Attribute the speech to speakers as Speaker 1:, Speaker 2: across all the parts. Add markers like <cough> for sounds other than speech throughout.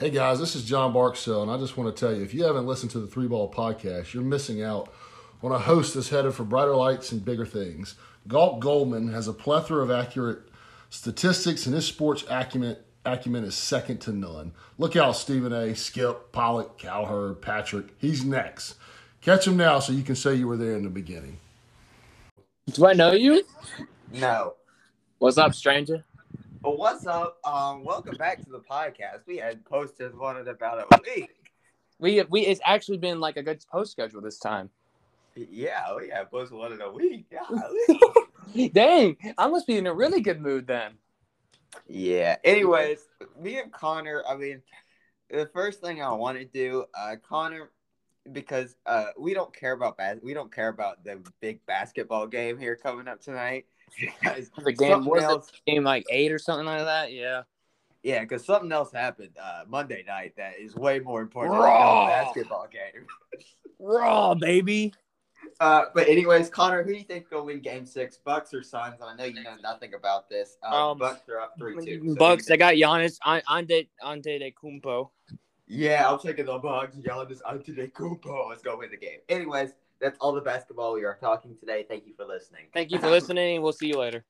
Speaker 1: Hey guys, this is John Barksell, and I just want to tell you if you haven't listened to the Three Ball Podcast, you're missing out on a host that's headed for brighter lights and bigger things. Galt Goldman has a plethora of accurate statistics, and his sports acumen, acumen is second to none. Look out, Stephen A., Skip, Pollock, Cowherd, Patrick. He's next. Catch him now so you can say you were there in the beginning.
Speaker 2: Do I know you?
Speaker 3: No.
Speaker 2: What's up, stranger?
Speaker 3: But what's up? Um, welcome back to the podcast. We had posted one in about a week.
Speaker 2: We we it's actually been like a good post schedule this time.
Speaker 3: Yeah, we had posted one in a week. <laughs>
Speaker 2: Dang, I must be in a really good mood then.
Speaker 3: yeah. Anyways, me and Connor. I mean, the first thing I want to do, uh, Connor, because uh, we don't care about bas- we don't care about the big basketball game here coming up tonight.
Speaker 2: The game was it game like eight or something like that. Yeah.
Speaker 3: Yeah, because something else happened uh, Monday night that is way more important
Speaker 2: Raw.
Speaker 3: than the basketball game.
Speaker 2: Raw baby.
Speaker 3: Uh, but anyways, Connor, who do you think will win Game Six, Bucks or Suns? I know you know nothing about this. Uh,
Speaker 2: Um,
Speaker 3: Bucks are up three two.
Speaker 2: Bucks. I got Giannis. An- Ante Antetokounmpo.
Speaker 3: yeah, I'm taking the Bucks. Giannis Antetokounmpo. Let's go win the game. Anyways, that's all the basketball we are talking today. Thank you for listening.
Speaker 2: Thank you for <laughs> listening. We'll see you later.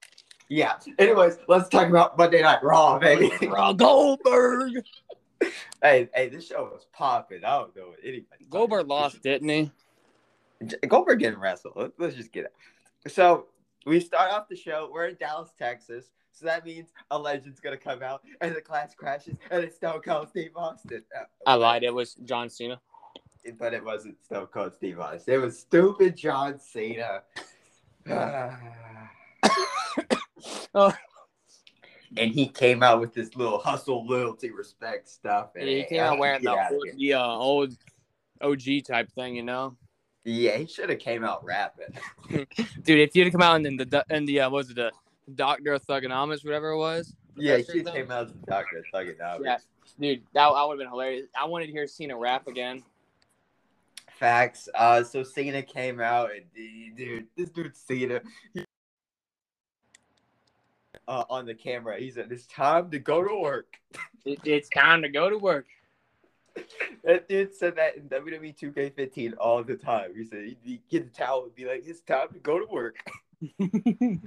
Speaker 3: yeah. Anyways, let's talk about Monday Night Raw, baby.
Speaker 2: Raw Goldberg. <laughs>
Speaker 3: hey, hey, this show was popping. I don't know what anybody.
Speaker 2: Goldberg lost, didn't he?
Speaker 3: Goldberg didn't wrestle. Let's, just get it. So we start off the show. We're in Dallas, Texas. So that means a legend's gonna come out, and the class crashes, and it's Stone Cold Steve Austin. Uh,
Speaker 2: I lied. It was John Cena.
Speaker 3: But it wasn't Stone Cold Steve Austin. It was stupid John Cena. <coughs>
Speaker 2: Oh.
Speaker 3: and he came out with this little hustle, loyalty, respect stuff. And
Speaker 2: he came out wearing the old, the uh, old OG type thing, you know.
Speaker 3: Yeah, he should have came out rapping. <laughs>
Speaker 2: Dude, if you'd come out in the in the uh, what was it the Doctor of Thugonomics, whatever it was.
Speaker 3: Yeah, he
Speaker 2: Professor
Speaker 3: should
Speaker 2: thing?
Speaker 3: came out as doctor. Thug it.
Speaker 2: Yeah, dude, that, that would have been hilarious. I wanted to hear Cena rap again.
Speaker 3: Facts. Uh, so Cena came out, and dude, this dude Cena, he- uh, on the camera, he said, "It's time to go to work." <laughs>
Speaker 2: It, it's time to go to work.
Speaker 3: That dude said that in WWE 2K15 all the time. He said he'd get the towel and be like, "It's time to go to work." <laughs>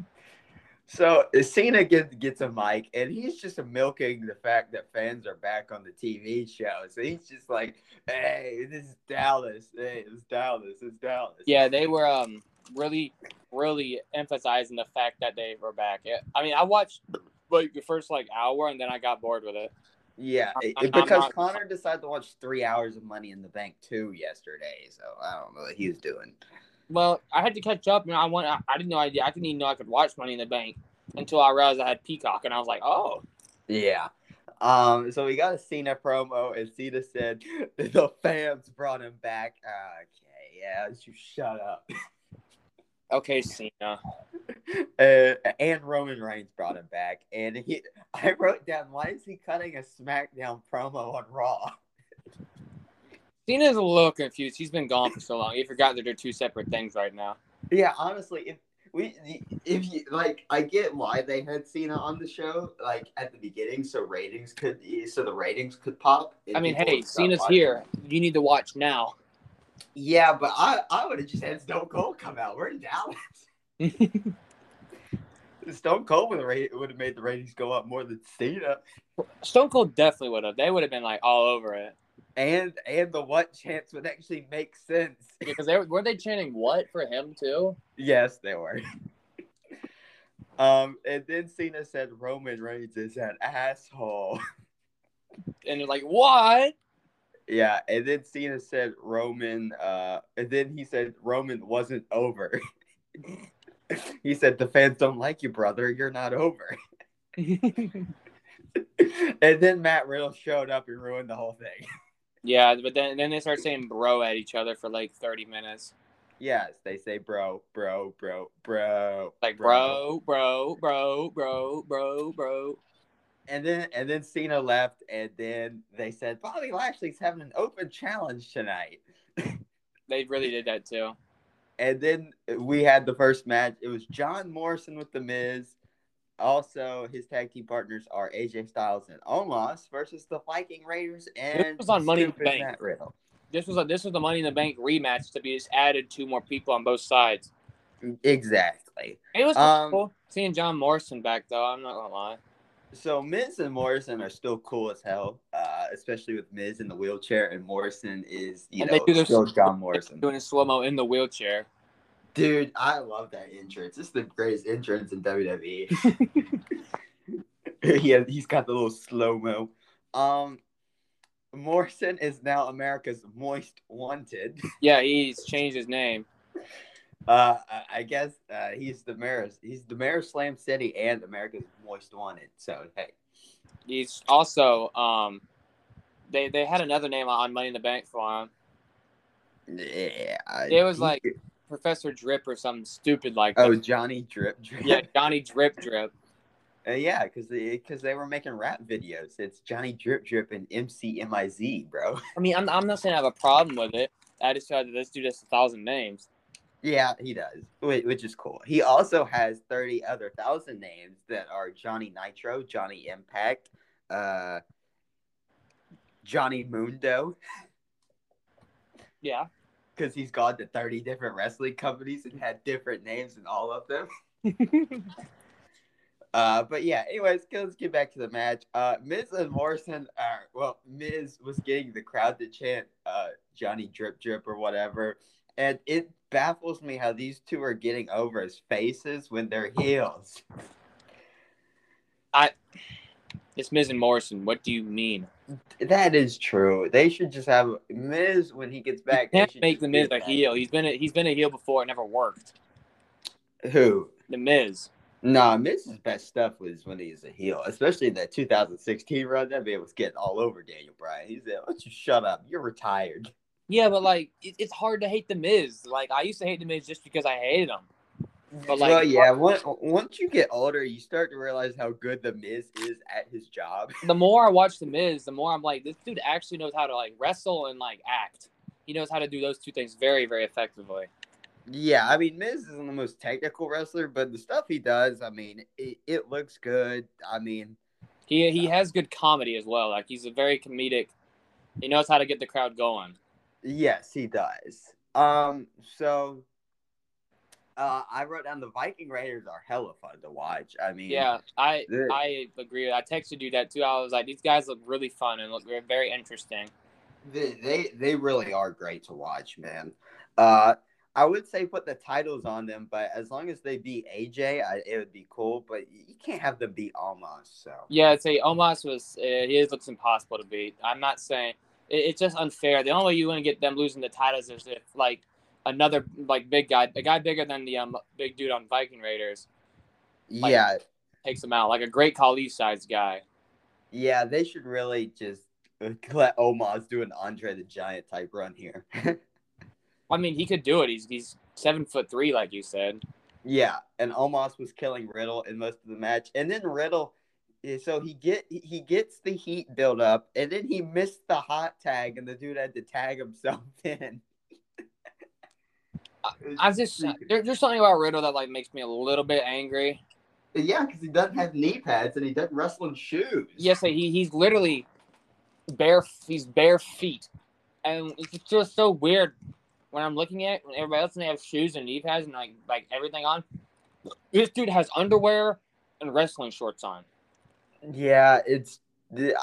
Speaker 3: So Cena gets gets a mic, and he's just milking the fact that fans are back on the TV show. So he's just like, "Hey, this is Dallas. Hey, it's Dallas. It's Dallas."
Speaker 2: yeah, they were um really really emphasizing the fact that they were back. I mean, I watched like the first like hour and then I got bored with it.
Speaker 3: Yeah, it-
Speaker 2: I'm
Speaker 3: because
Speaker 2: not-
Speaker 3: Connor decided to watch three hours of Money in the Bank too yesterday. So I don't know what he's doing.
Speaker 2: Well, I had to catch up, and I want I, I didn't know I, I didn't even know I could watch Money in the Bank until I realized I had Peacock, and I was like, oh,
Speaker 3: Yeah. Um. So we got a Cena promo, and Cena said <laughs> the fans brought him back. Okay, yeah, you shut up.
Speaker 2: okay, Cena. <laughs>
Speaker 3: uh, and Roman Reigns brought him back, and he. I wrote down why is he cutting a SmackDown promo on Raw?
Speaker 2: Cena's a little confused. He's been gone for so long. He forgot that they're two separate things right now.
Speaker 3: Yeah, honestly, if we, if you like, I get why they had Cena on the show, like at the beginning, so ratings could, so the ratings could pop.
Speaker 2: I mean, hey, Cena's
Speaker 3: watching.
Speaker 2: here. You need to watch now.
Speaker 3: Yeah, but I, I would have just had Stone Cold come out. We're in Dallas. <laughs> Stone Cold would have would have made the ratings go up more than Cena,
Speaker 2: Stone Cold definitely would have. They would have been like all over it
Speaker 3: and and the what chants would actually make sense.
Speaker 2: because they were, were they chanting what for him too.
Speaker 3: Yes, they were. <laughs> um, and then Cena said Roman Reigns is an asshole. <laughs>
Speaker 2: And they're like, what?
Speaker 3: Yeah, and then Cena said Roman. Uh, and then he said Roman wasn't over. <laughs> he said the fans don't like you, brother. You're not over. and then Matt Riddle showed up and ruined the whole thing.
Speaker 2: Yeah, but then then they start saying bro at each other for like thirty minutes.
Speaker 3: Yes, they say bro, bro, bro, bro.
Speaker 2: Like bro, bro, bro, bro, bro, bro.
Speaker 3: And then and then Cena left, and then they said Bobby Lashley's having an open challenge tonight. <laughs>
Speaker 2: They really did that too.
Speaker 3: And then we had the first match. It was John Morrison with the Miz also, his tag team partners are AJ Styles and Omos versus the Viking Raiders and this
Speaker 2: was on Money in the Bank. This was a this was the Money in the Bank rematch to be just added two more people on both sides.
Speaker 3: Exactly.
Speaker 2: It was
Speaker 3: Um,
Speaker 2: cool seeing John Morrison back though. I'm not gonna lie.
Speaker 3: So Miz and Morrison are still cool as hell, uh, especially with Miz in the wheelchair, and Morrison is you
Speaker 2: And they
Speaker 3: know
Speaker 2: do
Speaker 3: still John Morrison.
Speaker 2: Doing a slow mo in the wheelchair.
Speaker 3: Dude, I love that entrance. It's the greatest entrance in WWE. has, <laughs> <laughs> he's got the little slow mo. Um, Morrison is now America's Moist Wanted.
Speaker 2: Yeah, he's changed his name.
Speaker 3: Uh, I- guess uh, he's the mayor. He's the mayor of Slam City and America's Moist Wanted. So hey,
Speaker 2: He's also um, they they had another name on Money in the Bank for him,
Speaker 3: yeah,
Speaker 2: It was like- Professor Drip or something stupid like that.
Speaker 3: oh Johnny Drip Drip.
Speaker 2: yeah, <laughs> Johnny Drip Drip.
Speaker 3: Uh, yeah, because they, cause they were making rap videos. It's Johnny Drip Drip and MCMIZ, bro. <laughs>
Speaker 2: I mean, I'm I'm not saying I have a problem with it. I just feel that this dude has a thousand names.
Speaker 3: Yeah, he does, whi- which is cool. He also has 30 other thousand names that are Johnny Nitro, Johnny Impact, uh, Johnny Mundo,
Speaker 2: Yeah.
Speaker 3: Because he's gone to 30 different wrestling companies and had different names in all of them. <laughs> Uh, but yeah, anyways, let's get back to the match. Uh, Miz and Morrison are well, Miz was getting the crowd to chant uh, Johnny Drip Drip or whatever, and it baffles me how these two are getting over as faces when they're heels.
Speaker 2: It's Miz and Morrison. What do you mean?
Speaker 3: That is true. They should just have Miz when he gets back.
Speaker 2: You can't
Speaker 3: should
Speaker 2: make the Miz a heel. He's been a, he's been a heel before. It never worked.
Speaker 3: Who?
Speaker 2: The Miz.
Speaker 3: Nah, Miz's best stuff was when he was a heel, especially in that 2016 run. That man was getting all over Daniel Bryan. He said, "Why don't you shut up? You're retired."
Speaker 2: Yeah, but like it, it's hard to hate the Miz. Like I used to hate the Miz just because I hated him. But like,
Speaker 3: well, yeah. Once, once you get older, you start to realize how good the Miz is at his job.
Speaker 2: the more I watch <laughs> the Miz, the more I'm like, this dude actually knows how to like wrestle and like act. He knows how to do those two things very, very effectively.
Speaker 3: Yeah, I mean, Miz isn't the most technical wrestler, but the stuff he does, I mean, it, it looks good. I mean,
Speaker 2: He he has good comedy as well. Like he's a very comedic. He knows how to get the crowd going.
Speaker 3: yes, he does. Um, so uh, I wrote down the Viking Raiders are hella fun to watch. I mean,
Speaker 2: Yeah, I
Speaker 3: Yeah.
Speaker 2: I agree. I texted you that too. I was like, these guys look really fun and look very interesting.
Speaker 3: They, they they really are great to watch, man. Uh, I would say put the titles on them, but as long as they beat AJ, I, it would be cool. But you can't have them beat Omos. So
Speaker 2: Yeah, I'd say Omos was. Uh, his looks impossible to beat. I'm not saying it, it's just unfair. The only way you want to get them losing the titles is if like another like big guy, a guy bigger than the um, big dude on Viking Raiders Like-
Speaker 3: yeah,
Speaker 2: takes him out, like a great Khali sized guy.
Speaker 3: yeah, they should really just uh, let Omos do an Andre the Giant type run here. <laughs>
Speaker 2: I mean, he could do it. He's he's seven foot three, like you said.
Speaker 3: yeah, and Omos was killing Riddle in most of the match, and then Riddle. eh, So he get he gets the heat build up, and then he missed the hot tag, and the dude had to tag himself <laughs> in.
Speaker 2: Uh, I just there, there's something about Riddle that like makes me a little bit angry.
Speaker 3: Yeah, because he doesn't have knee pads and he doesn't wrestle in shoes.
Speaker 2: Yes, he he's literally bare. He's bare feet, and it's just so weird when I'm looking at it, when everybody else they have shoes and knee pads and like like everything on. This dude has underwear and wrestling shorts on.
Speaker 3: Yeah, it's.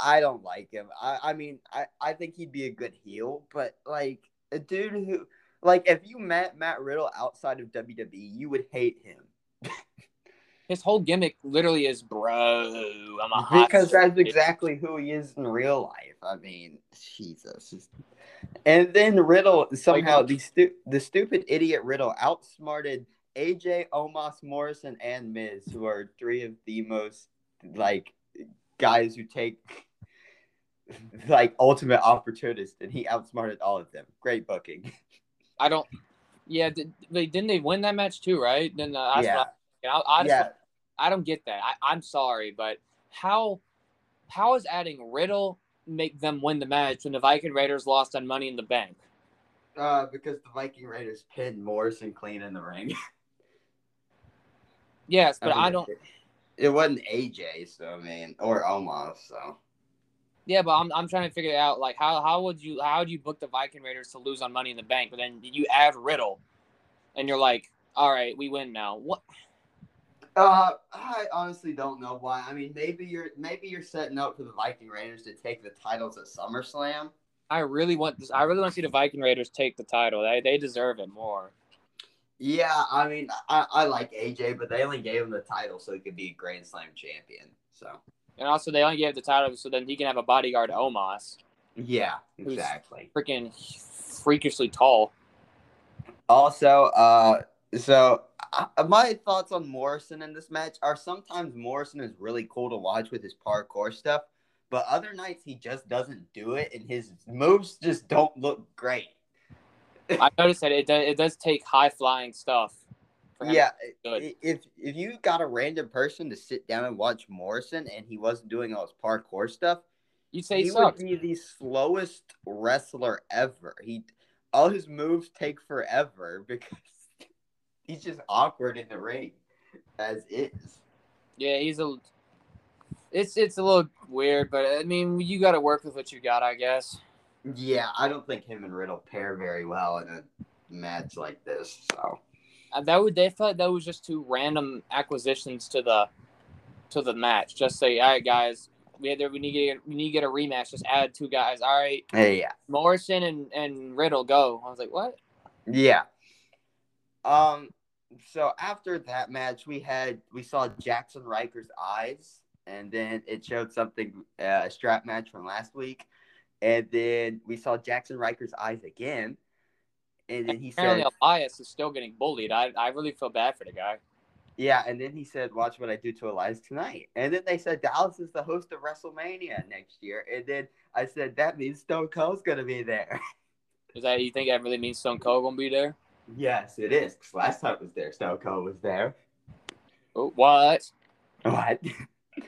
Speaker 3: I don't like him. I, I mean, I, I think he'd be a good heel, but like a dude who, like, if you met Matt Riddle outside of WWE, you would hate him <laughs>
Speaker 2: His whole gimmick literally is, bro. I'm a hot
Speaker 3: because that's
Speaker 2: shit."
Speaker 3: exactly who he is in real life. I mean, Jesus. And then Riddle somehow
Speaker 2: Like-
Speaker 3: the stu- the stupid idiot Riddle outsmarted AJ, Omos, Morrison, and Miz, who are three of the most like guys who take <laughs> like ultimate opportunists, and he outsmarted all of them. Great booking. <laughs>
Speaker 2: I don't. Yeah, did, they didn't they win that match too? Right? Then uh,
Speaker 3: yeah,
Speaker 2: I, I, I, just,
Speaker 3: yeah.
Speaker 2: I don't get that. I, I'm sorry, but how how is adding Riddle make them win the match when the Viking Raiders lost on Money in the Bank?
Speaker 3: Uh, because the Viking Raiders pinned Morrison clean in the ring. <laughs>
Speaker 2: Yes, but
Speaker 3: mean,
Speaker 2: I don't.
Speaker 3: it wasn't AJ, so I mean, or Omos, so.
Speaker 2: Yeah, but I'm, I'm trying to figure out like how how would you how would you book the Viking Raiders to lose on Money in the Bank, but then you add Riddle, and you're like, all right, we win now. What?
Speaker 3: Uh, I honestly don't know why. I mean, maybe you're maybe you're setting up for the Viking Raiders to take the titles at SummerSlam.
Speaker 2: I really want this. I really want to see the Viking Raiders take the title. They they deserve it more.
Speaker 3: Yeah, I mean, I, I like AJ, but they only gave him the title so he could be a Grand Slam champion. So.
Speaker 2: And also, they only gave the title so then he can have a bodyguard, Omos.
Speaker 3: Yeah, exactly.
Speaker 2: Freaking freakishly tall.
Speaker 3: Also, uh, so uh, my thoughts on Morrison in this match are sometimes Morrison is really cool to watch with his parkour stuff, but other nights he just doesn't do it, and his moves just don't look great.
Speaker 2: I noticed that it does, it does take high flying stuff.
Speaker 3: Yeah, if if you got a random person to sit down and watch Morrison and he wasn't doing all his parkour stuff,
Speaker 2: you'd say
Speaker 3: he,
Speaker 2: he
Speaker 3: would be the slowest wrestler ever. He all his moves take forever because <laughs> he's just awkward in the ring as is.
Speaker 2: Yeah, he's a. It's it's a little weird, but I mean, you got to work with what you got, I guess.
Speaker 3: Yeah, I don't think him and Riddle pair very well in a match like this. So
Speaker 2: that would they felt that was just two random acquisitions to the to the match. Just say, all right, guys, we had there, we need to get, we need to get a rematch. Just add two guys. All right,
Speaker 3: hey, yeah,
Speaker 2: Morrison and and Riddle go. I was like, what?
Speaker 3: Yeah. Um. So after that match, we had we saw Jaxson Ryker's eyes, and then it showed something uh, a strap match from last week. And then we saw Jaxson Ryker's eyes again. And then he
Speaker 2: Apparently
Speaker 3: said,
Speaker 2: Elias is still getting bullied. I, I really feel bad for the guy.
Speaker 3: Yeah, and then he said, Watch what I do to Elias tonight. And then they said Dallas is the host of WrestleMania next year. And then I said, That means Stone Cold's going to be there.
Speaker 2: Is that you think that really means Stone Cold gonna be there?
Speaker 3: Yes, it is. Because last time it was there, Stone Cold was there.
Speaker 2: Oh, what?
Speaker 3: What?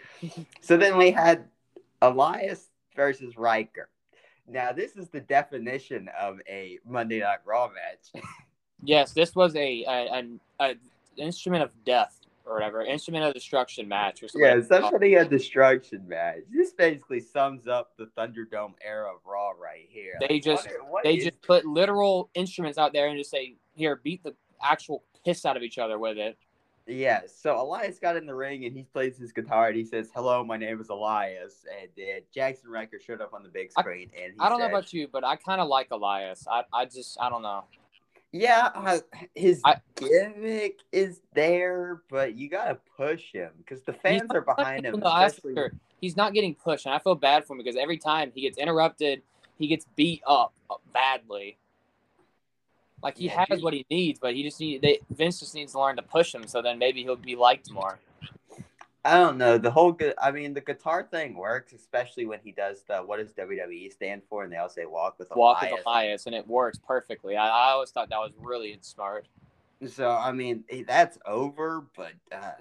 Speaker 3: <laughs> so then we had Elias versus Ryker. Now, this is the definition of a Monday Night Raw match.
Speaker 2: yes, this was a, a, a, a instrument of death or whatever, instrument of destruction match. Or something.
Speaker 3: yeah, somebody uh, a destruction match. This basically sums up the Thunderdome era of Raw right here.
Speaker 2: They like, just what, what they just put literal instruments out there and just say, "Here, beat the actual piss out of each other with it."
Speaker 3: Yeah, so Elias got in the ring and he plays his guitar and he says, "Hello, my name is Elias." And then Jaxson Ryker showed up on the big screen I, and
Speaker 2: I don't
Speaker 3: said,
Speaker 2: know about you, but I kind of like Elias. I I just I don't know.
Speaker 3: Yeah, uh, his I, gimmick is there, but you gotta push him because the fans are behind him.
Speaker 2: Especially... He's not getting pushed, and I feel bad for him because every time he gets interrupted, he gets beat up badly. Like he yeah, has what he needs, but he just need they Vince just needs to learn to push him, so then maybe he'll be liked more.
Speaker 3: I don't know. The whole good. I mean, the guitar thing works, especially when he does the what does WWE stand for, and they all say "Walk with
Speaker 2: Walk Elias. with Elias," and it works perfectly. I, I always thought that was really smart.
Speaker 3: So I mean, that's over, but uh,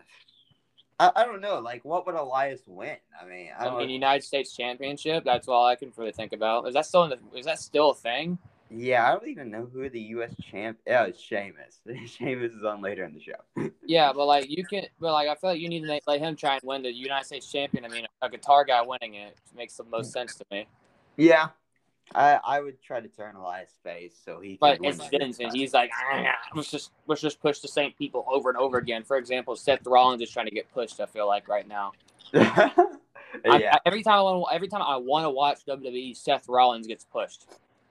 Speaker 3: I, I don't know. Like, what would Elias win? I mean, I,
Speaker 2: I mean, United States Championship. That's all I can really think about. Is that still in the, is that still a thing?
Speaker 3: Yeah, I don't even know who the U.S. champ. Yeah, it's Sheamus. <laughs> Sheamus is on later in the show. <laughs>
Speaker 2: yeah, but like you can, but like I feel like you need to let him try and win the United States champion. I mean, a guitar guy winning it makes the most sense to me.
Speaker 3: Yeah, I I would try to turn Elias' face so he.
Speaker 2: But it's Vince, and he's like, ah, let's just let's just push the same people over and over again. For example, Seth Rollins is trying to get pushed. I feel like right now. <laughs> yeah. I, I, every time I want, every time I want to watch WWE, Seth Rollins gets pushed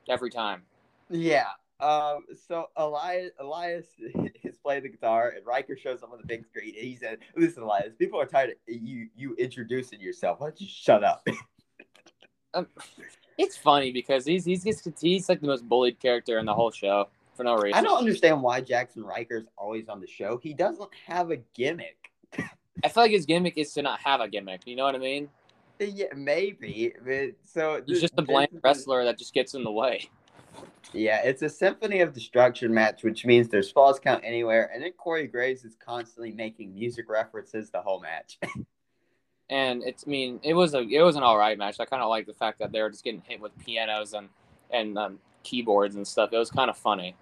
Speaker 2: every time.
Speaker 3: Yeah. Um, so Elias, Elias <laughs> is playing the guitar, and Ryker shows up on the big screen, and he said, "Listen, Elias, people are tired of you you introducing yourself. Why don't you shut up?" <laughs>
Speaker 2: um, it's funny because he's he's he's like the most bullied character in the whole show for no reason.
Speaker 3: I don't understand why Jaxson Ryker's always on the show. He doesn't have a gimmick. <laughs>
Speaker 2: I feel like his gimmick is to not have a gimmick. You know what I mean? <laughs>
Speaker 3: Yeah, maybe. But so
Speaker 2: he's just a bland wrestler that just gets in the way.
Speaker 3: Yeah, it's a symphony of destruction match, which means there's falls count anywhere, and then Corey Graves is constantly making music references the whole match. <laughs>
Speaker 2: and it's I mean it was a it was an all right match. I kind of like the fact that they were just getting hit with pianos and and um, keyboards and stuff. It was kind of funny.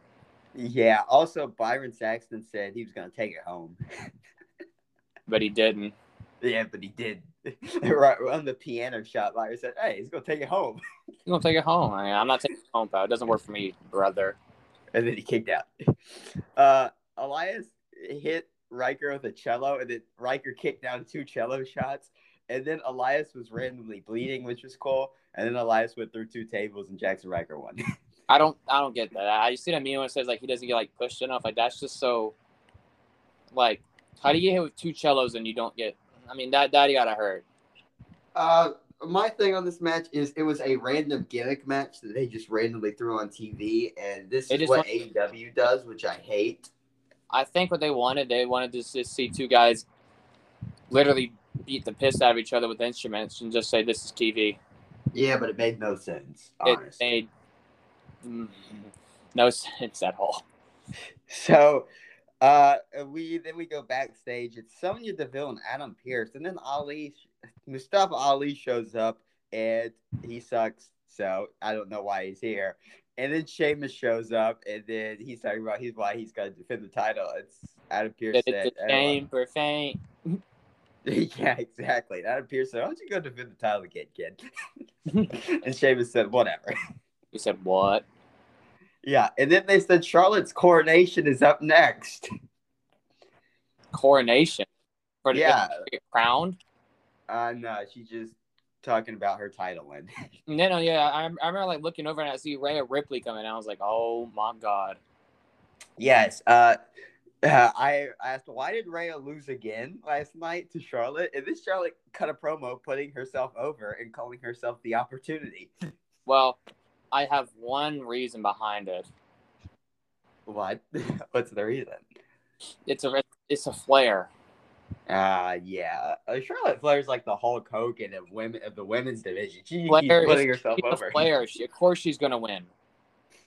Speaker 3: Yeah. Also, Byron Saxton said he was going to take it home, <laughs>
Speaker 2: but he didn't.
Speaker 3: Yeah, but he did. <laughs> right on the piano shot, Larry said, "Hey, he's gonna take it home," <laughs>
Speaker 2: He's gonna take it home. I mean, I'm not taking it home, pal. It doesn't work for me, brother.
Speaker 3: and then he kicked out. <laughs> Uh, Elias hit Ryker with a cello, and then Ryker kicked down two cello shots, and then Elias was randomly bleeding, which was cool. And then Elias went through two tables, and Jaxson Ryker won.
Speaker 2: I don't I don't get that. I see that meme when it says like he doesn't get like pushed enough. Like that's just so like how do you get hit with two cellos and you don't get I mean that that gotta hurt.
Speaker 3: Uh, my thing on this match is it was a random gimmick match that they just randomly threw on TV, and this
Speaker 2: They
Speaker 3: is what
Speaker 2: want-
Speaker 3: AEW does, which I hate.
Speaker 2: I think what they wanted, they wanted to just see two guys literally beat the piss out of each other with instruments and just say this is TV.
Speaker 3: Yeah, but it made no sense.
Speaker 2: It
Speaker 3: Honestly.
Speaker 2: made mm, no <laughs> sense at all.
Speaker 3: So, uh, we then we go backstage. It's Sonya Deville and Adam Pearce, and then Ali, Mustafa Ali shows up, and he sucks. So I don't know why he's here. And then Sheamus shows up, and then he's talking about he's why he's got to defend the title. It's Adam Pearce
Speaker 2: It's
Speaker 3: said,
Speaker 2: a shame for fame. <laughs>
Speaker 3: "Yeah, exactly." And Adam Pearce said, "Why don't you go defend the title again, kid?" <laughs> and Sheamus said, "Whatever."
Speaker 2: You said what?
Speaker 3: Yeah, and then they said Charlotte's coronation is up next.
Speaker 2: Coronation. For
Speaker 3: Yeah.
Speaker 2: get crowned?
Speaker 3: Uh, no, she's just talking about her title.
Speaker 2: And <laughs> no, uh, yeah, I, I remember like looking over and I see Rhea Ripley coming out. I was like, oh my god.
Speaker 3: yes. Uh, uh, I asked why did Rhea lose again last night to Charlotte, and this Charlotte cut a promo putting herself over and calling herself the opportunity.
Speaker 2: Well, I have one reason behind it.
Speaker 3: What? <laughs> What's the reason?
Speaker 2: It's a it's a flare.
Speaker 3: Uh yeah. Uh, Charlotte Flair's like the Hulk Hogan of women of the women's division. She
Speaker 2: Flair
Speaker 3: keeps putting
Speaker 2: is
Speaker 3: herself over.
Speaker 2: flare. She, of course, she's gonna win.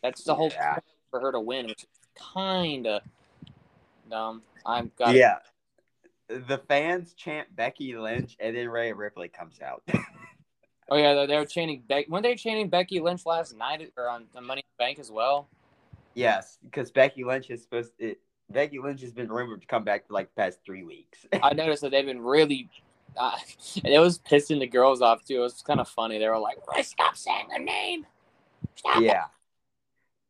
Speaker 2: That's the whole
Speaker 3: Yeah.
Speaker 2: for her to win, which is kind of dumb. I'm got
Speaker 3: Yeah. The fans chant Becky Lynch, and then Rhea Ripley comes out. <laughs>
Speaker 2: Oh yeah, they- were chanting. Be- when they chanting Becky Lynch last night or on the Money in the Bank as well.
Speaker 3: yes, because Becky Lynch is supposed. It, Becky Lynch has been rumored to come back for like the past three weeks. <laughs>
Speaker 2: I noticed that they've been really. Uh, and <laughs> it was pissing the girls off too. It was kind of funny. They were like, "Stop saying her name." Stop.
Speaker 3: yeah.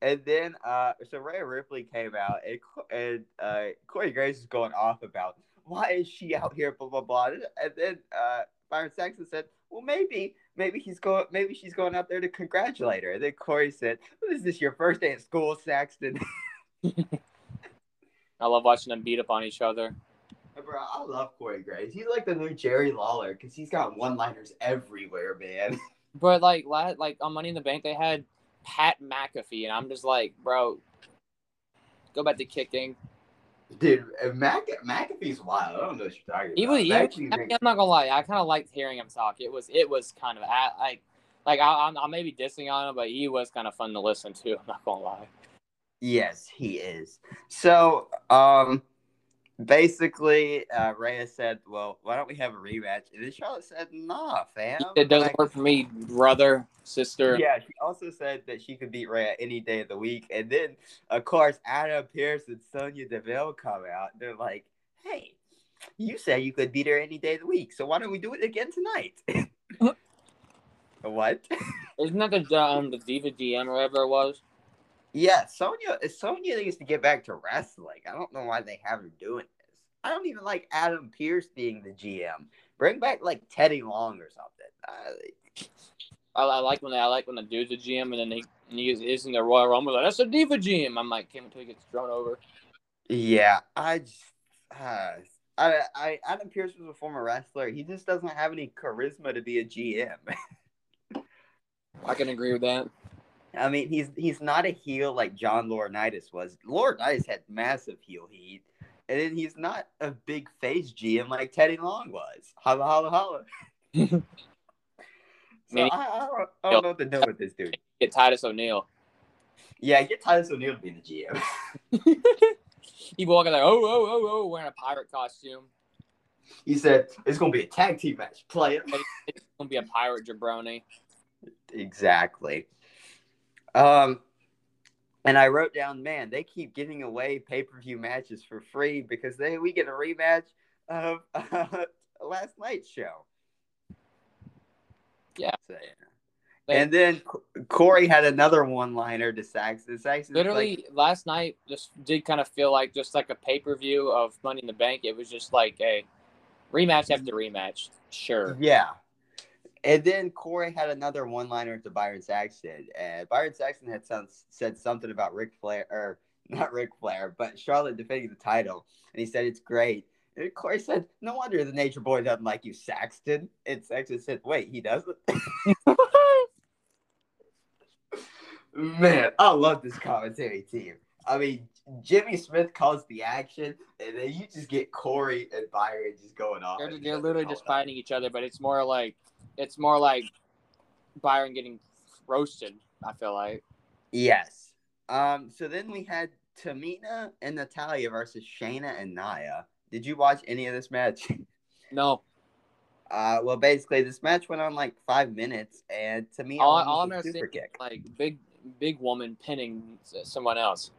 Speaker 3: And then, uh, so Rhea Ripley came out, and and uh, Corey Graves is going off about why is she out here, blah blah blah. And then uh, Byron Saxton said, "Well, maybe, maybe he's going, maybe she's going out there to congratulate her." And then Corey said, "Is this your first day at school, Saxton?" <laughs>
Speaker 2: I love watching them beat up on each other.
Speaker 3: Bro, I love Corey Graves. He's like the new Jerry Lawler because he's got one-liners everywhere, man. <laughs>
Speaker 2: But like, like on Money in the Bank, they had Pat McAfee, and I'm just like, bro, go back to kicking.
Speaker 3: Dude, Mac McAfee's wild. I don't know what you're talking
Speaker 2: He
Speaker 3: about.
Speaker 2: was, he was
Speaker 3: McAfee's
Speaker 2: I mean, I'm not gonna lie, I kind of liked hearing him talk. It was, it was kind of like, like I, I'm, I'm maybe dissing on him, but he was kind of fun to listen to. I'm not gonna lie.
Speaker 3: Yes, he is. So, um, basically, uh, Rhea said, "Well, why don't we have a rematch?" And then Charlotte said, "Nah, fam."
Speaker 2: It doesn't
Speaker 3: Like,
Speaker 2: work for me, brother, sister.
Speaker 3: Yeah, she also said that she could beat Rhea any day of the week. And then, of course, Adam Pearce and Sonya Deville come out. They're like, "Hey, you said you could beat her any day of the week, so why don't we do it again tonight?" <laughs> what?
Speaker 2: Isn't that the um the Diva GM or whatever it was?
Speaker 3: Yeah, Sonya. Sonya needs to get back to wrestling. I don't know why they have her doing this. I don't even like Adam Pearce being the GM. Bring back like Teddy Long or something. Uh,
Speaker 2: I, I like when they, I like when the dude's a GM and then he, and he is, in the Royal Rumble. Like, That's a Diva GM. I'm like, can't until he gets thrown over.
Speaker 3: yeah, I just. Uh, I, I Adam Pearce was a former wrestler. He just doesn't have any charisma to be a GM. <laughs>
Speaker 2: I can agree with that.
Speaker 3: I mean, he's he's not a heel like John Laurinaitis was. Laurinaitis had massive heel heat, and then he's not a big face GM like Teddy Long was. Holla holla holla. <laughs> So
Speaker 2: Maybe-
Speaker 3: I, I, don't, I don't know what to do with this dude.
Speaker 2: Get Titus O'Neil.
Speaker 3: Yeah, get Titus O'Neil to be the GM. <laughs> <laughs>
Speaker 2: he walking like, oh, oh, oh, oh, wearing a pirate costume.
Speaker 3: He said it's gonna be a tag team match, player.
Speaker 2: It's gonna be a pirate jabroni.
Speaker 3: Exactly. Um, and I wrote down, man, they keep giving away pay per view matches for free because they we get a rematch of <laughs> uh, last night's show.
Speaker 2: Yeah.
Speaker 3: So, yeah. And then Corey had another one-liner to Saxton. Saxton
Speaker 2: Literally,
Speaker 3: like,
Speaker 2: last night just did kind of feel like just like a pay per view of Money in the Bank. It was just like a rematch after rematch. Sure.
Speaker 3: yeah. And then Corey had another one-liner to Byron Saxton. And Byron Saxton had some, said something about Ric Flair, or not Ric Flair, but Charlotte defending the title. And he said it's great. And Corey said, "No wonder the Nature Boy doesn't like you, Saxton." And Saxton said, "Wait, he doesn't." <laughs> Man, I love this commentary team. I mean, Jimmy Smith calls the action, and then you just get Corey and Byron just going off.
Speaker 2: They're, they're literally just fighting each other, but it's more like it's more like Byron getting roasted. I feel like
Speaker 3: Yes. Um. So then we had Tamina and Natalya versus Shayna and Nia. Did you watch any of this match? <laughs>
Speaker 2: no.
Speaker 3: Uh. Well, basically, this match went on like five minutes, and Tamina
Speaker 2: All, all I'm
Speaker 3: with
Speaker 2: gonna
Speaker 3: a
Speaker 2: say,
Speaker 3: super kick.
Speaker 2: like big big woman pinning someone else.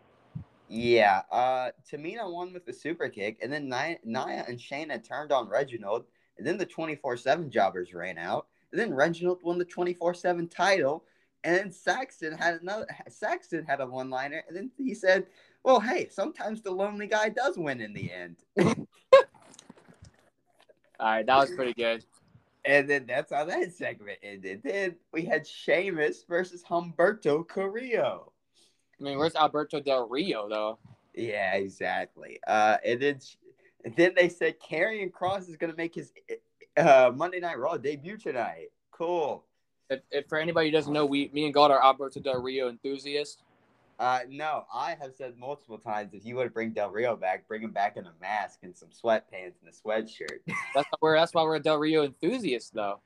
Speaker 3: Yeah, uh, Tamina won with the super kick, and then Nia, Nia and Shayna turned on Reginald, and then the 24 7 jobbers ran out, and then Reginald won the 24 7 title, and then Saxton had another, Saxton had a one liner, and then he said, Well, hey, sometimes the lonely guy does win in the end. <laughs>
Speaker 2: All right, that was pretty good.
Speaker 3: And then that's how that segment ended. Then we had Sheamus versus Humberto Carrillo.
Speaker 2: I mean, where's Alberto Del Rio though?
Speaker 3: Yeah, exactly. Uh, and then then they said Karrion Kross is going to make his uh, Monday Night Raw debut tonight. Cool.
Speaker 2: If, if for anybody who doesn't know, we me and God are Alberto Del Rio enthusiasts.
Speaker 3: Uh, no, I have said multiple times if you would bring Del Rio back, bring him back in a mask and some sweatpants and a sweatshirt. <laughs>
Speaker 2: That's why we're that's why we're Del Rio enthusiasts though.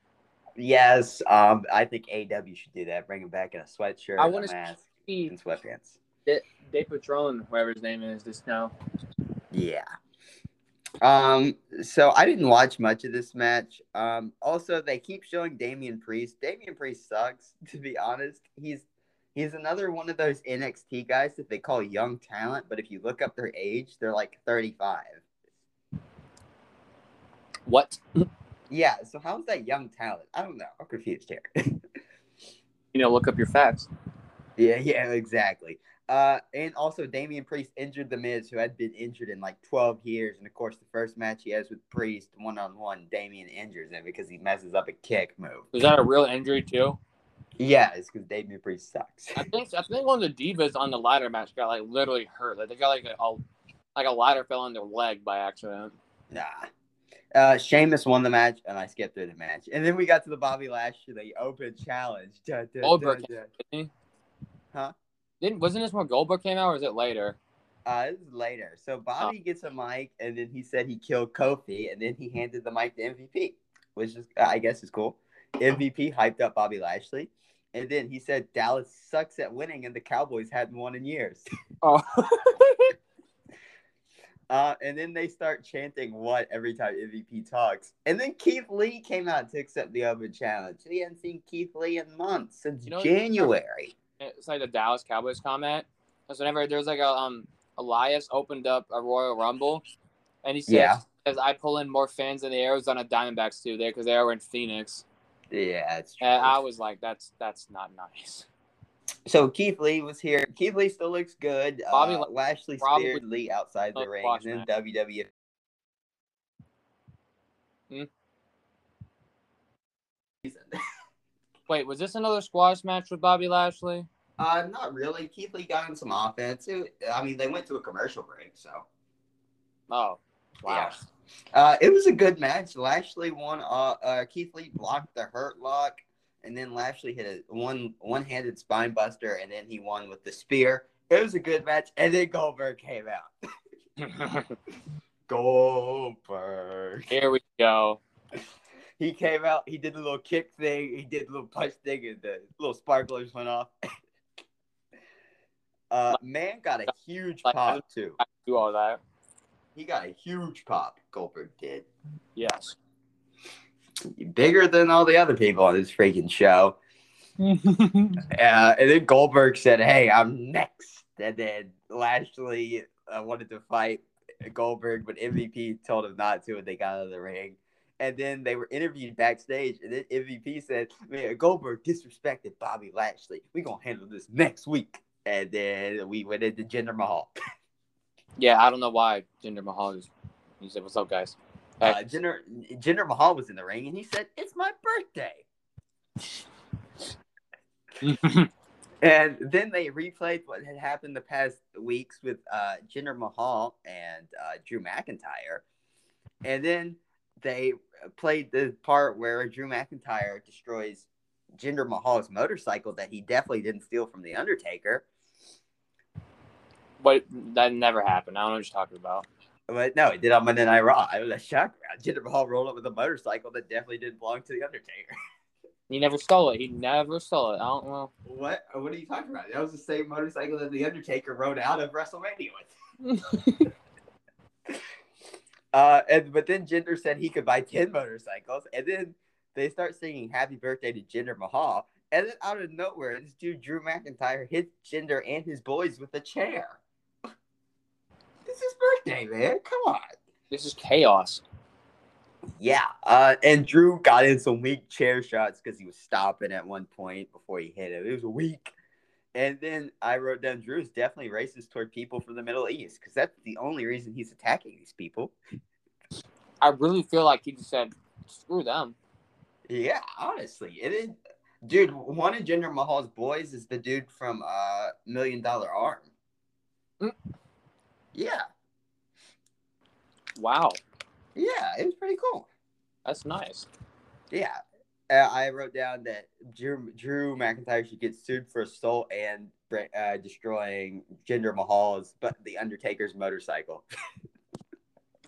Speaker 3: yes, um, I think AW should do that. Bring him back in a sweatshirt,
Speaker 2: I
Speaker 3: a and sweatpants.
Speaker 2: De, De Patron, whoever his name is, just now.
Speaker 3: Yeah. Um, so I didn't watch much of this match. Um, also they keep showing Damian Priest. Damian Priest sucks, <laughs> to be honest. He's he's another one of those NXT guys that they call young talent, but if you look up their age, they're like 35.
Speaker 2: What?
Speaker 3: Yeah, so how's that young talent? I don't know. I'm confused here. <laughs>
Speaker 2: You know, look up your facts.
Speaker 3: Yeah, <laughs> yeah, exactly. Uh, and also Damian Priest injured the Miz, who had been injured in like 12 years. And of course, the first match he has with Priest one on one, Damian injures him because he messes up a kick move.
Speaker 2: Was that a real injury too?
Speaker 3: Yeah, it's because Damian Priest sucks.
Speaker 2: I think I think one of the divas on the ladder match got like literally hurt. Like they got like a, like a ladder fell on their leg by accident.
Speaker 3: nah. Uh, Sheamus won the match, and I skipped through the match. And then we got to the Bobby Lashley Open Challenge. Da, da,
Speaker 2: Goldberg
Speaker 3: da, da.
Speaker 2: Didn't he?
Speaker 3: Huh?
Speaker 2: Didn't wasn't this when Goldberg came out or was it later?
Speaker 3: Uh, this is later. So Bobby gets a mic, and then he said he killed Kofi, and then he handed the mic to MVP, which is I guess is cool. MVP hyped up Bobby Lashley, and then he said Dallas sucks at winning, and the Cowboys hadn't won in years. <laughs>
Speaker 2: Oh, <laughs>
Speaker 3: Uh, and then they start chanting "what" every time MVP talks. And then Keith Lee came out to accept the Open Challenge. We hadn't seen Keith Lee in months since
Speaker 2: You know-
Speaker 3: January.
Speaker 2: It's like the Dallas Cowboys comment. Because whenever there's like a um Elias opened up a Royal Rumble, and he says,
Speaker 3: Yeah.
Speaker 2: "As I pull in more fans than the Arizona Diamondbacks do there because they are in Phoenix."
Speaker 3: Yeah, it's true.
Speaker 2: And I was like, "That's that's not nice."
Speaker 3: So Keith Lee was here. Keith Lee still looks good.
Speaker 2: Bobby
Speaker 3: uh, Lashley
Speaker 2: probably
Speaker 3: Lee outside the ring, and then
Speaker 2: that. Hmm? Wait, was this another squash match with Bobby Lashley?
Speaker 3: Uh, not really. Keith Lee got in some offense. It- I mean, they went to a commercial break, so
Speaker 2: Oh, wow.
Speaker 3: Yeah. uh, it was a good match. Lashley won. Uh, uh, Keith Lee blocked the Hurt Lock, and then Lashley hit a one one-handed spine buster, and then he won with the spear. It was a good match, and then Goldberg came out. <laughs> <laughs> Goldberg.
Speaker 2: Here we go.
Speaker 3: He came out. He did the little kick thing. He did the little punch thing, and the little sparklers went off. <laughs> uh, man got a huge
Speaker 2: Like,
Speaker 3: pop too.
Speaker 2: I do all that.
Speaker 3: He got a huge pop. Goldberg did
Speaker 2: Yes.
Speaker 3: bigger than all the other people on this freaking show. <laughs> Uh, and then Goldberg said, "Hey, I'm next." And then Lashley uh, wanted to fight Goldberg, but MVP told him not to, and they got out of the ring. And then they were interviewed backstage, and then MVP said, "Man, Goldberg disrespected Bobby Lashley. We gonna handle this next week." And then we went into Jinder Mahal.
Speaker 2: Yeah, I don't know why Jinder Mahal is. He said, "What's up, guys?"
Speaker 3: Uh, Jinder, Jinder Mahal was in the ring, and he said, "It's my birthday." <laughs> And then they replayed what had happened the past weeks with uh, Jinder Mahal and uh, Drew McIntyre. And then they played the part where Drew McIntyre destroys Jinder Mahal's motorcycle that he definitely didn't steal from The Undertaker.
Speaker 2: but that never happened. I don't know what you're talking about.
Speaker 3: But no, it did on Monday Night Raw. I was a shock. Jinder Mahal rolled up with a motorcycle that definitely didn't belong to The Undertaker. <laughs>
Speaker 2: He never stole it. He never stole it. I don't know.
Speaker 3: What? What are you talking about? That was the same motorcycle that The Undertaker rode out of WrestleMania with. <laughs> Uh, and but then Jinder said he could buy ten motorcycles, and then they start singing "Happy Birthday" to Jinder Mahal, and then out of nowhere, this dude Drew McIntyre hits Jinder and his boys with a chair. <laughs> It's his birthday, man. Come on.
Speaker 2: This is chaos.
Speaker 3: Yeah, uh, and Drew got in some weak chair shots because he was stopping at one point before he hit him. It was a weak. And then I wrote down Drew's definitely racist toward people from the Middle East because that's the only reason he's attacking these people.
Speaker 2: I really feel like he just said, "Screw them."
Speaker 3: Yeah, honestly, it is. Dude, one of Jinder Mahal's boys is the dude from uh, Million Dollar Arm.
Speaker 2: Mm.
Speaker 3: Yeah,
Speaker 2: Wow,
Speaker 3: yeah, it was pretty cool.
Speaker 2: that's nice.
Speaker 3: Yeah, I wrote down that Drew, Drew McIntyre should get sued for assault and uh, destroying Jinder Mahal's, but the Undertaker's motorcycle.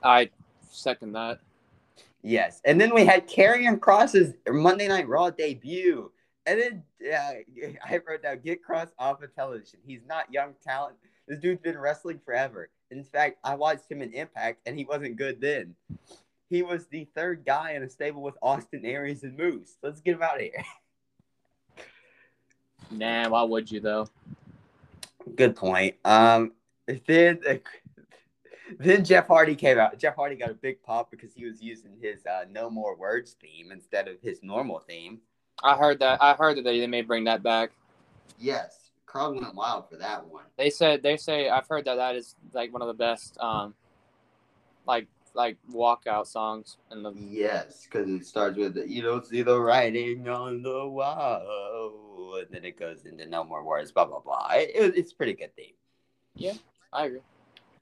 Speaker 2: I second that.
Speaker 3: Yes, and then we had Karrion Kross's Monday Night Raw debut, and then uh, <laughs> I wrote down get Kross off of television. He's not young talent. This dude's been wrestling forever. In fact, I watched him in Impact, and he wasn't good then. He was the third guy in a stable with Austin Aries and Moose. Let's get him out of here. <laughs>
Speaker 2: Nah, why would you though?
Speaker 3: Good point. Um, then then Jeff Hardy came out. Jeff Hardy got a big pop because he was using his uh, "No More Words" theme instead of his normal theme.
Speaker 2: I heard that. I heard that they may bring that back.
Speaker 3: Yes, Carl went wild for that one.
Speaker 2: They said they say I've heard that that is like one of the best, um, like like walkout songs and the.
Speaker 3: Yes, because it starts with you don't see the writing on the wall, and then it goes into no more words, blah blah blah. It, it- it's a pretty good theme.
Speaker 2: Yeah, I agree.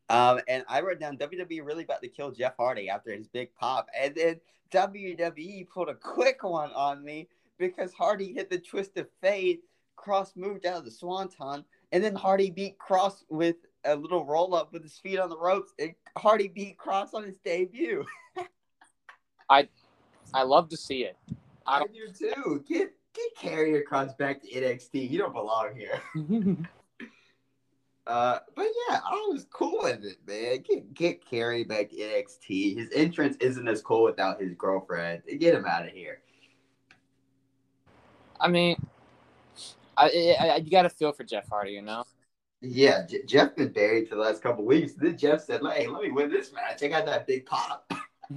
Speaker 3: Um, and I wrote down WWE really about to kill Jeff Hardy after his big pop, and then WWE pulled a quick one on me because Hardy hit the twist of fate. Kross moved out of the swanton, and then Hardy beat Kross with a little roll up with his feet on the ropes, and Hardy beat Kross on his debut. <laughs>
Speaker 2: I I love to see it. I
Speaker 3: I
Speaker 2: don't.
Speaker 3: too. Get get Karrion Kross back to NXT. You don't belong here. <laughs> Uh, but yeah, I was cool with it, man. Get get Carrie back to NXT. His entrance isn't as cool without his girlfriend. Get him out of here.
Speaker 2: I mean, I, I, I you got to feel for Jeff Hardy, you know.
Speaker 3: Yeah, J- Jeff been buried for the last couple weeks. Then Jeff said, "Hey, let me win this match. I got that big pop." <laughs>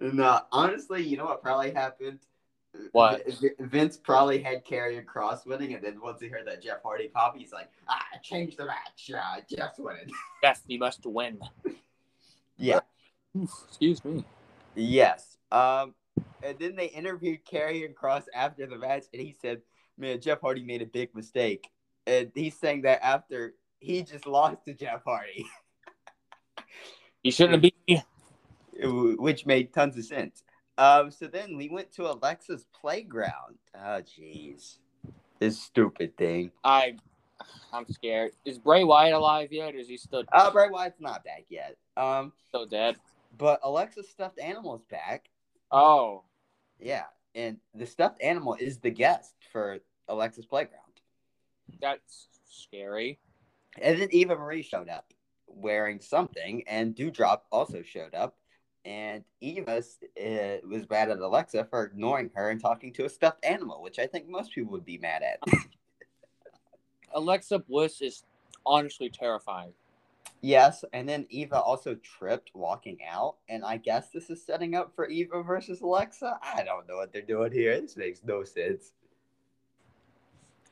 Speaker 3: and uh, honestly, you know what probably happened?
Speaker 2: What?
Speaker 3: V- Vince probably had Karrion Kross winning, and then once he heard that Jeff Hardy pop, he's like, "Ah, change the match. Uh, Jeff's winning." <laughs>
Speaker 2: Jeff, you must win.
Speaker 3: Yeah.
Speaker 2: Oof, excuse me.
Speaker 3: Yes. Um, and then they interviewed Karrion Kross after the match, and he said, "Man, Jeff Hardy made a big mistake." And he's saying that after he just lost to Jeff Hardy, <laughs>
Speaker 2: he shouldn't have beat me.
Speaker 3: which made tons of sense. Um, so then we went to Alexa's playground. Oh, jeez, this stupid thing.
Speaker 2: I, I'm scared. Is Bray Wyatt alive yet, or is he still
Speaker 3: Uh, Bray Wyatt's not back yet. Um,
Speaker 2: still dead?
Speaker 3: but Alexa's stuffed animal's back.
Speaker 2: Oh,
Speaker 3: Yeah, and the stuffed animal is the guest for Alexa's playground.
Speaker 2: That's scary.
Speaker 3: And then Eva Marie showed up wearing something, and Doudrop also showed up. And Eva uh, was mad at Alexa for ignoring her and talking to a stuffed animal, which I think most people would be mad at. <laughs>
Speaker 2: Alexa Bliss is honestly terrifying.
Speaker 3: Yes, and then Eva also tripped walking out, and I guess this is setting up for Eva versus Alexa. I don't know what they're doing here. This makes no sense.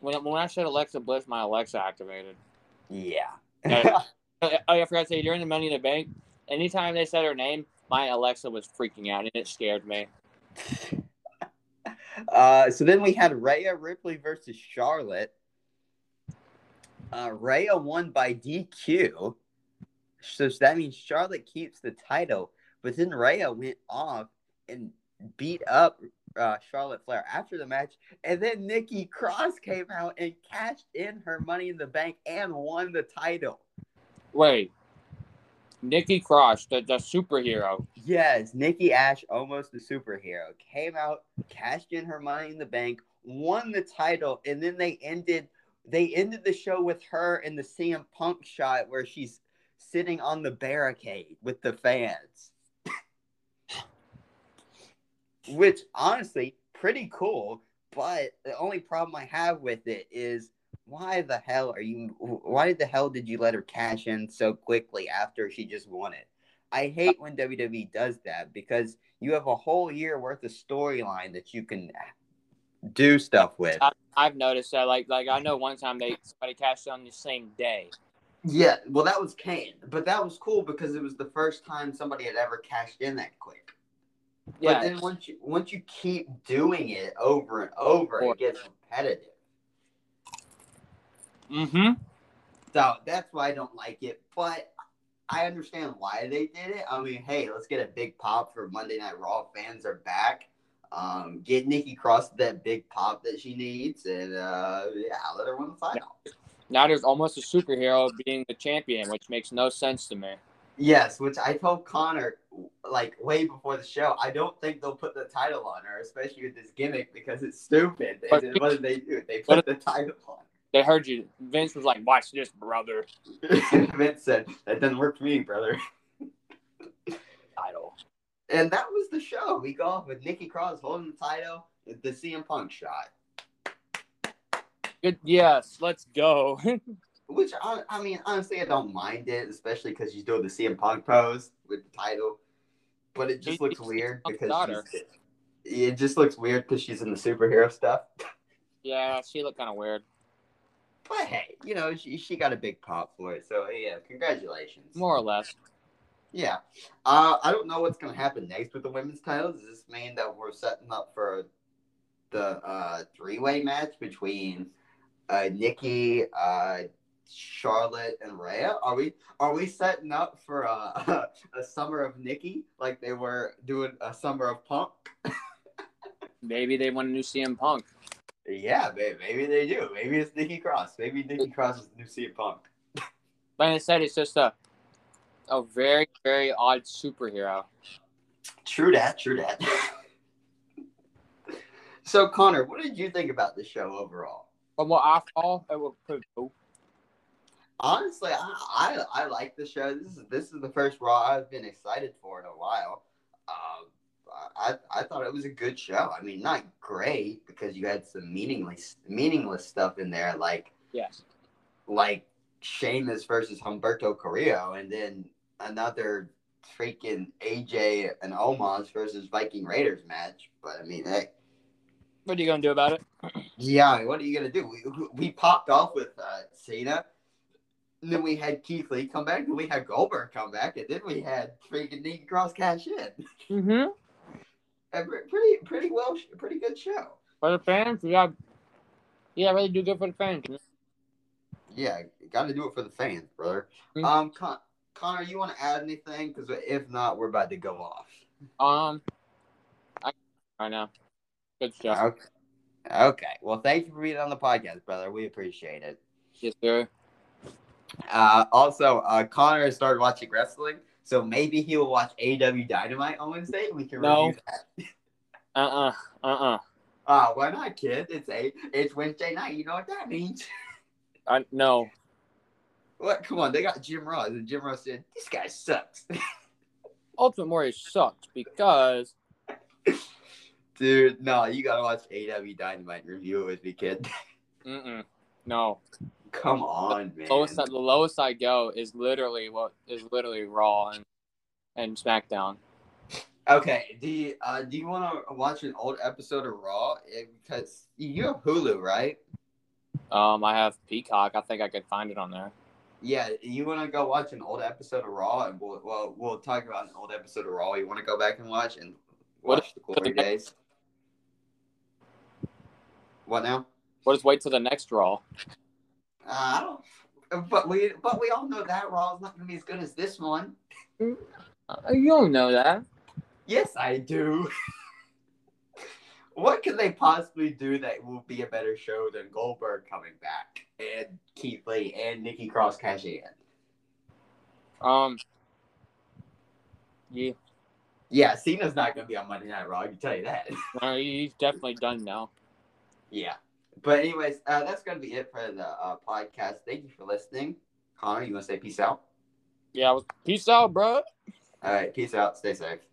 Speaker 2: When, when I said Alexa Bliss, my Alexa activated.
Speaker 3: Yeah.
Speaker 2: Oh, <laughs> yeah, I forgot to say during the Money in the Bank, anytime they said her name, my Alexa was freaking out and it scared me. <laughs>
Speaker 3: uh, so then we had Rhea Ripley versus Charlotte. Uh, Rhea won by DQ. So that means Charlotte keeps the title. But then Rhea went off and beat up uh, Charlotte Flair after the match. And then Nikki Cross came out and cashed in her money in the bank and won the title.
Speaker 2: Wait. Nikki Cross, the, the superhero.
Speaker 3: Yes, Nikki Ash, almost the superhero, came out, cashed in her money in the bank, won the title, and then they ended they ended the show with her in the CM Punk shot where she's sitting on the barricade with the fans. Which honestly, pretty cool. But the only problem I have with it is why the hell are you why the hell did you let her cash in so quickly after she just won it? I hate when WWE does that because you have a whole year worth of storyline that you can do stuff with.
Speaker 2: I, I've noticed that. Like, like I know one time they somebody cashed on the same day.
Speaker 3: Yeah, well, that was Kane, but that was cool because it was the first time somebody had ever cashed in that quick.
Speaker 2: Yeah.
Speaker 3: But then once you once you keep doing it over and over, it gets repetitive.
Speaker 2: Mm-hmm.
Speaker 3: So that's why I don't like it. But I understand why they did it. I mean, hey, let's get a big pop for Monday Night Raw. Fans are back. Um, get Nikki Cross that big pop that she needs, and uh, yeah, let her win the title.
Speaker 2: Now there's almost a superhero being the champion, which makes no sense to me.
Speaker 3: Yes, which I told Connor like way before the show. I don't think they'll put the title on her, especially with this gimmick, because it's stupid.
Speaker 2: But-
Speaker 3: And what did they do? They put the title on.
Speaker 2: They heard you. Vince was like, "Watch this, brother." <laughs>
Speaker 3: Vince said, "That doesn't work for me, brother."
Speaker 2: Title.
Speaker 3: And that was the show. We go off with Nikki Cross holding the title, the CM Punk shot.
Speaker 2: Good. Yes. Let's go. <laughs>
Speaker 3: Which I, I mean, honestly, I don't mind it, especially because she's doing the CM Punk pose with the title. But it just looks weird because she's, it just looks weird because she's in the superhero stuff.
Speaker 2: yeah, she looked kind of weird.
Speaker 3: But hey, you know, she, she got a big pop for it. So yeah, congratulations.
Speaker 2: More or less.
Speaker 3: Yeah. Uh, I don't know what's gonna happen next with the women's titles. Does this mean that we're setting up for the uh, three way match between uh, Nikki, uh, Charlotte, and Rhea? Are we are we setting up for uh, <laughs> a summer of Nikki like they were doing a summer of Punk?
Speaker 2: Maybe they want a new CM Punk.
Speaker 3: Yeah, maybe, maybe they do. Maybe it's Nikki Cross. Maybe Nikki Cross is the new CM Punk.
Speaker 2: Like I said, it's just a a very very odd superhero.
Speaker 3: True that. True that. <laughs> so Connor, what did you think about the show overall?
Speaker 2: What I thought it was pretty cool.
Speaker 3: Honestly, I, I I like the show. This is this is the first Raw I've been excited for in a while. Um, I I thought it was a good show. I mean, not great because you had some meaningless meaningless stuff in there, like
Speaker 2: Yes.
Speaker 3: like Sheamus versus Humberto Carrillo, and then another freaking AJ and Omos versus Viking Raiders match. But I mean, hey,
Speaker 2: What are you gonna do about it?
Speaker 3: yeah, what are you gonna do? We we popped off with uh, Cena. Then we had Keith Lee come back, then we had Goldberg come back, and then we had freaking Nikki Cross cash in.
Speaker 2: Mm-hmm. <laughs>
Speaker 3: A pretty, pretty well, pretty good show.
Speaker 2: For the fans, yeah, yeah, really do good for the fans.
Speaker 3: Yeah, got to do it for the fans, brother.
Speaker 2: Mhm.
Speaker 3: Um, Con- Connor, you want to add anything? Because if not, we're about to go off.
Speaker 2: Um, I right now, good stuff.
Speaker 3: Okay. Okay. Well, thank you for being on the podcast, brother. We appreciate it.
Speaker 2: Yes, sir.
Speaker 3: Uh, also, uh, Connor has started watching wrestling, so maybe he'll watch AEW Dynamite on Wednesday. and We can
Speaker 2: No.
Speaker 3: review that.
Speaker 2: Uh <laughs> uh-uh, uh uh
Speaker 3: Uh, why not, kid? It's a it's Wednesday night. You know what that means? <laughs>
Speaker 2: I no.
Speaker 3: what? Come on, they got Jim Ross, and Jim Ross said, "This guy sucks." <laughs>
Speaker 2: Ultimate Warrior sucks because
Speaker 3: Dude, no, you gotta watch AEW Dynamite review it with me, kid.
Speaker 2: mm no,
Speaker 3: Come on, man.
Speaker 2: lowest the lowest I go is literally what is literally Raw and and SmackDown.
Speaker 3: Okay, do you, uh, do you want to watch an old episode of Raw? Because you have Hulu, right?
Speaker 2: Um, I have Peacock. I think I could find it on there.
Speaker 3: Yeah, you want to go watch an old episode of Raw, and we'll well we'll talk about an old episode of Raw. You want to go back and watch and
Speaker 2: What
Speaker 3: watch the glory days. What now?
Speaker 2: We'll wait till the next Raw.
Speaker 3: Uh, I don't. But we but we all know that Raw is not going to be as good as this one.
Speaker 2: Uh, you don't know that.
Speaker 3: Yes, I do. <laughs> what can they possibly do that will be a better show than Goldberg coming back and Keith Lee and Nikki Cross cashing in?
Speaker 2: Um. Yeah,
Speaker 3: Yeah, Cena's not going to be on Monday Night Raw. I can tell you that.
Speaker 2: he's definitely done now. <laughs>
Speaker 3: yeah. But anyways, uh, that's going to be it for the uh, podcast. Thank you for listening. Connor, you want to say peace out?
Speaker 2: Yeah, peace out, bro.
Speaker 3: All right, peace out. Stay safe.